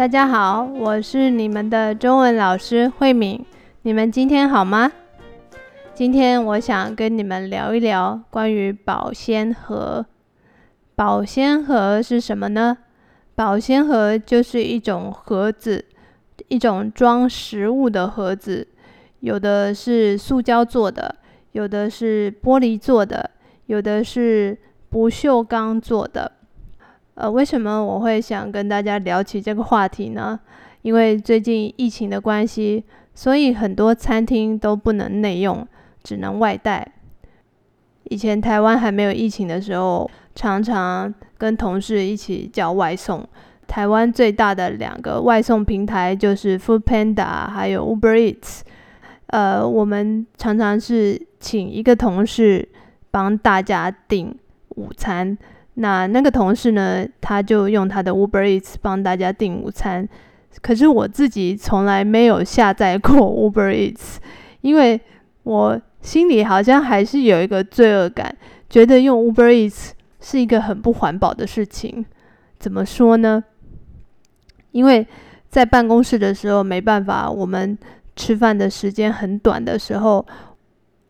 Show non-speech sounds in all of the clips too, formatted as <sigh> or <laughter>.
大家好，我是你们的中文老师慧敏。你们今天好吗？今天我想跟你们聊一聊关于保鲜盒。保鲜盒是什么呢？保鲜盒就是一种盒子，一种装食物的盒子。有的是塑胶做的，有的是玻璃做的，有的是不锈钢做的。呃，为什么我会想跟大家聊起这个话题呢？因为最近疫情的关系，所以很多餐厅都不能内用，只能外带。以前台湾还没有疫情的时候，常常跟同事一起叫外送。台湾最大的两个外送平台就是 Foodpanda 还有 Uber Eats。呃，我们常常是请一个同事帮大家订午餐。那那个同事呢，他就用他的 Uber Eats 帮大家订午餐。可是我自己从来没有下载过 <laughs> Uber Eats，因为我心里好像还是有一个罪恶感，觉得用 Uber Eats 是一个很不环保的事情。怎么说呢？因为在办公室的时候没办法，我们吃饭的时间很短的时候，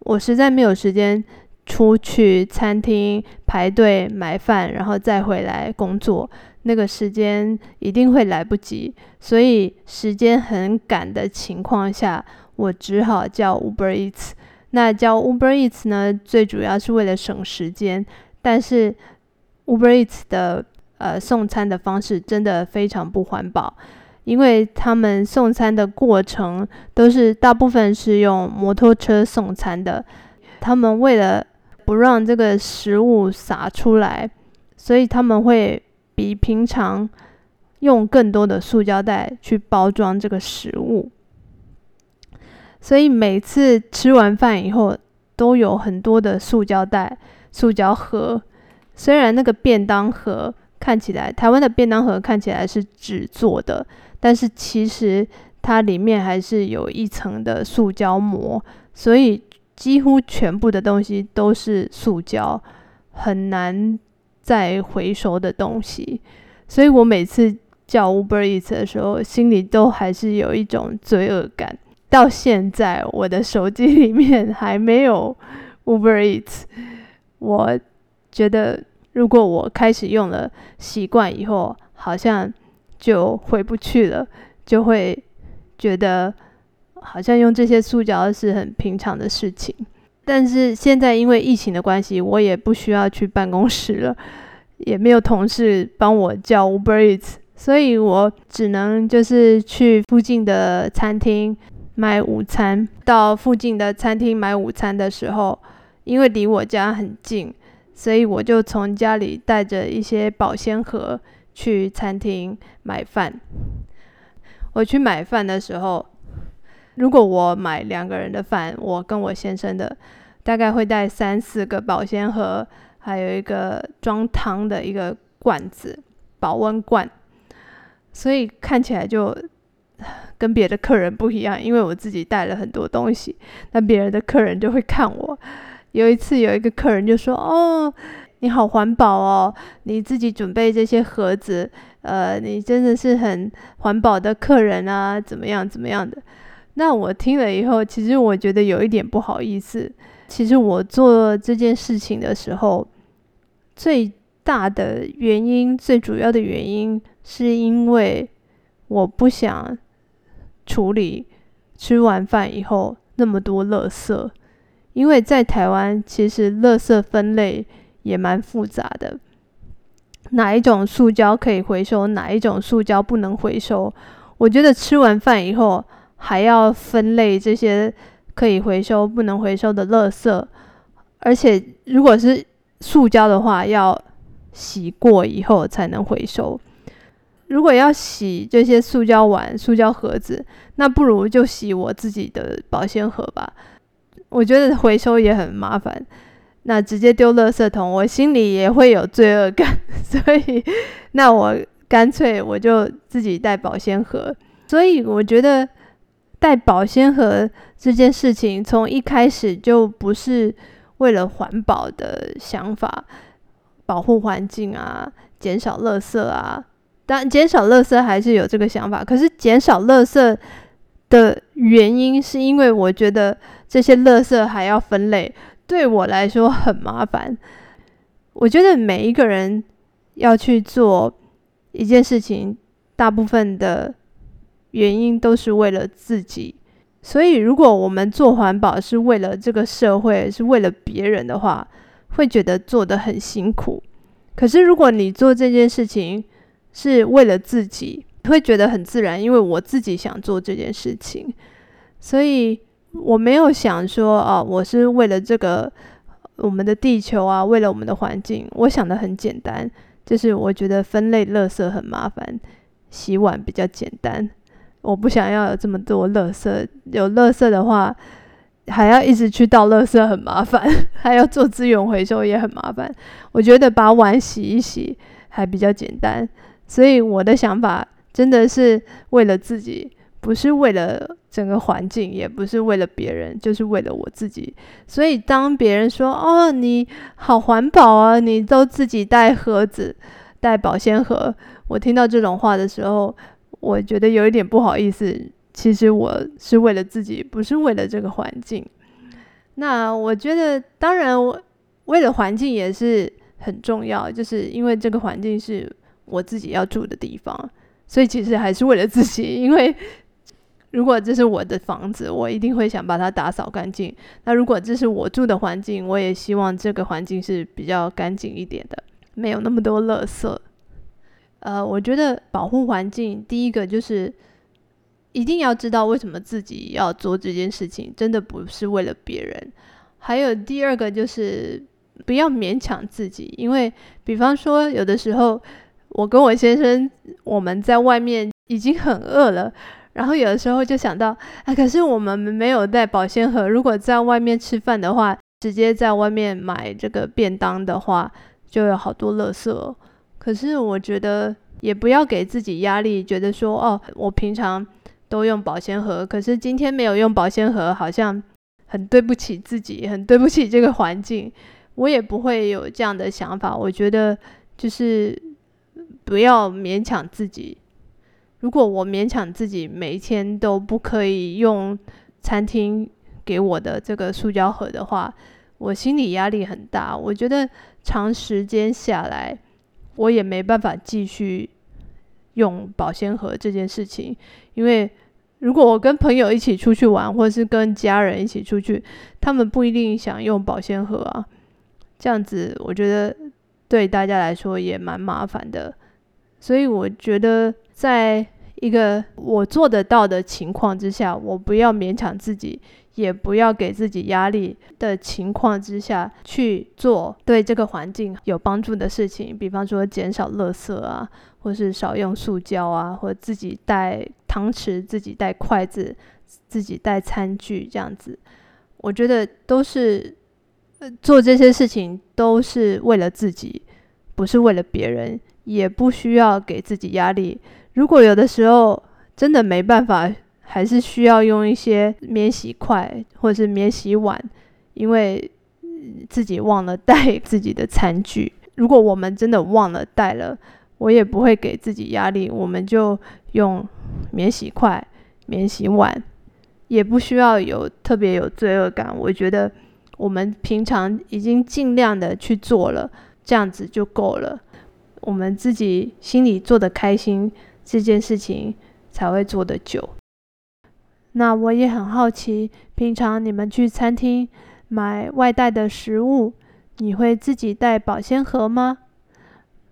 我实在没有时间。出去餐厅排队买饭，然后再回来工作，那个时间一定会来不及。所以时间很赶的情况下，我只好叫 Uber Eats。那叫 Uber Eats 呢，最主要是为了省时间。但是 Uber Eats 的呃送餐的方式真的非常不环保，因为他们送餐的过程都是大部分是用摩托车送餐的，他们为了不让这个食物洒出来，所以他们会比平常用更多的塑胶袋去包装这个食物。所以每次吃完饭以后，都有很多的塑胶袋、塑胶盒。虽然那个便当盒看起来，台湾的便当盒看起来是纸做的，但是其实它里面还是有一层的塑胶膜，所以。几乎全部的东西都是塑胶，很难再回收的东西。所以我每次叫 Uber Eats 的时候，心里都还是有一种罪恶感。到现在，我的手机里面还没有 Uber Eats。我觉得，如果我开始用了习惯以后，好像就回不去了，就会觉得。好像用这些塑胶是很平常的事情，但是现在因为疫情的关系，我也不需要去办公室了，也没有同事帮我叫 Uber Eats，所以我只能就是去附近的餐厅买午餐。到附近的餐厅买午餐的时候，因为离我家很近，所以我就从家里带着一些保鲜盒去餐厅买饭。我去买饭的时候。如果我买两个人的饭，我跟我先生的，大概会带三四个保鲜盒，还有一个装汤的一个罐子，保温罐，所以看起来就跟别的客人不一样，因为我自己带了很多东西，那别人的客人就会看我。有一次有一个客人就说：“哦，你好环保哦，你自己准备这些盒子，呃，你真的是很环保的客人啊，怎么样怎么样的。”那我听了以后，其实我觉得有一点不好意思。其实我做这件事情的时候，最大的原因、最主要的原因，是因为我不想处理吃完饭以后那么多垃圾。因为在台湾，其实垃圾分类也蛮复杂的，哪一种塑胶可以回收，哪一种塑胶不能回收。我觉得吃完饭以后，还要分类这些可以回收、不能回收的垃圾，而且如果是塑胶的话，要洗过以后才能回收。如果要洗这些塑胶碗、塑胶盒子，那不如就洗我自己的保鲜盒吧。我觉得回收也很麻烦，那直接丢垃圾桶，我心里也会有罪恶感，<laughs> 所以那我干脆我就自己带保鲜盒。所以我觉得。带保鲜盒这件事情，从一开始就不是为了环保的想法，保护环境啊，减少垃圾啊当然减少垃圾还是有这个想法，可是减少垃圾的原因是因为我觉得这些垃圾还要分类，对我来说很麻烦。我觉得每一个人要去做一件事情，大部分的原因都是为了自己。所以，如果我们做环保是为了这个社会，是为了别人的话，会觉得做得很辛苦。可是，如果你做这件事情是为了自己，会觉得很自然，因为我自己想做这件事情。所以，我没有想说，哦，我是为了这个我们的地球啊，为了我们的环境。我想得很简单，就是我觉得分类垃圾很麻烦，洗碗比较简单。我不想要有这么多垃圾，有垃圾的话，还要一直去倒垃圾，很麻烦，<laughs> 还要做资源回收也很麻烦。我觉得把碗洗一洗还比较简单，所以我的想法真的是为了自己，不是为了整个环境，也不是为了别人，就是为了我自己。所以当别人说：“哦，你好环保啊，你都自己带盒子、带保鲜盒。”我听到这种话的时候，我觉得有一点不好意思，其实我是为了自己，不是为了这个环境。那我觉得，当然，我为了环境也是很重要，就是因为这个环境是我自己要住的地方，所以其实还是为了自己。因为如果这是我的房子，我一定会想把它打扫干净。那如果这是我住的环境，我也希望这个环境是比较干净一点的，没有那么多垃圾。呃，我觉得保护环境，第一个就是一定要知道为什么自己要做这件事情，真的不是为了别人。还有第二个就是不要勉强自己，因为比方说有的时候我跟我先生我们在外面已经很饿了，然后有的时候就想到，啊，可是我们没有带保鲜盒，如果在外面吃饭的话，直接在外面买这个便当的话，就有好多垃圾哦。可是我觉得也不要给自己压力，觉得说哦，我平常都用保鲜盒，可是今天没有用保鲜盒，好像很对不起自己，很对不起这个环境。我也不会有这样的想法。我觉得就是不要勉强自己。如果我勉强自己每一天都不可以用餐厅给我的这个塑胶盒的话，我心理压力很大。我觉得长时间下来。我也没办法继续用保鲜盒这件事情，因为如果我跟朋友一起出去玩，或者是跟家人一起出去，他们不一定想用保鲜盒啊。这样子，我觉得对大家来说也蛮麻烦的。所以我觉得，在一个我做得到的情况之下，我不要勉强自己。也不要给自己压力的情况之下去做对这个环境有帮助的事情，比方说减少垃圾啊，或是少用塑胶啊，或自己带汤匙、自己带筷子、自己带餐具这样子。我觉得都是做这些事情都是为了自己，不是为了别人，也不需要给自己压力。如果有的时候真的没办法。还是需要用一些免洗筷或者是免洗碗，因为自己忘了带自己的餐具。<laughs> 如果我们真的忘了带了，我也不会给自己压力，我们就用免洗筷、免洗碗，也不需要有特别有罪恶感。我觉得我们平常已经尽量的去做了，这样子就够了。我们自己心里做的开心，这件事情才会做得久。那我也很好奇，平常你们去餐厅买外带的食物，你会自己带保鲜盒吗？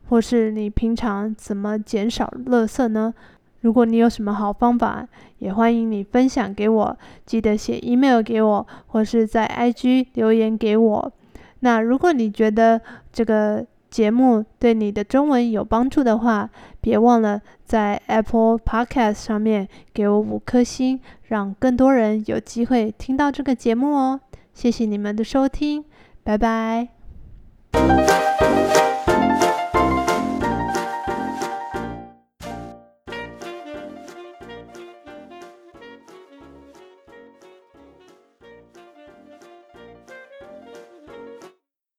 或是你平常怎么减少垃圾呢？如果你有什么好方法，也欢迎你分享给我，记得写 email 给我，或是在 IG 留言给我。那如果你觉得这个节目对你的中文有帮助的话，别忘了在 Apple Podcast 上面给我五颗星，让更多人有机会听到这个节目哦。谢谢你们的收听，拜拜。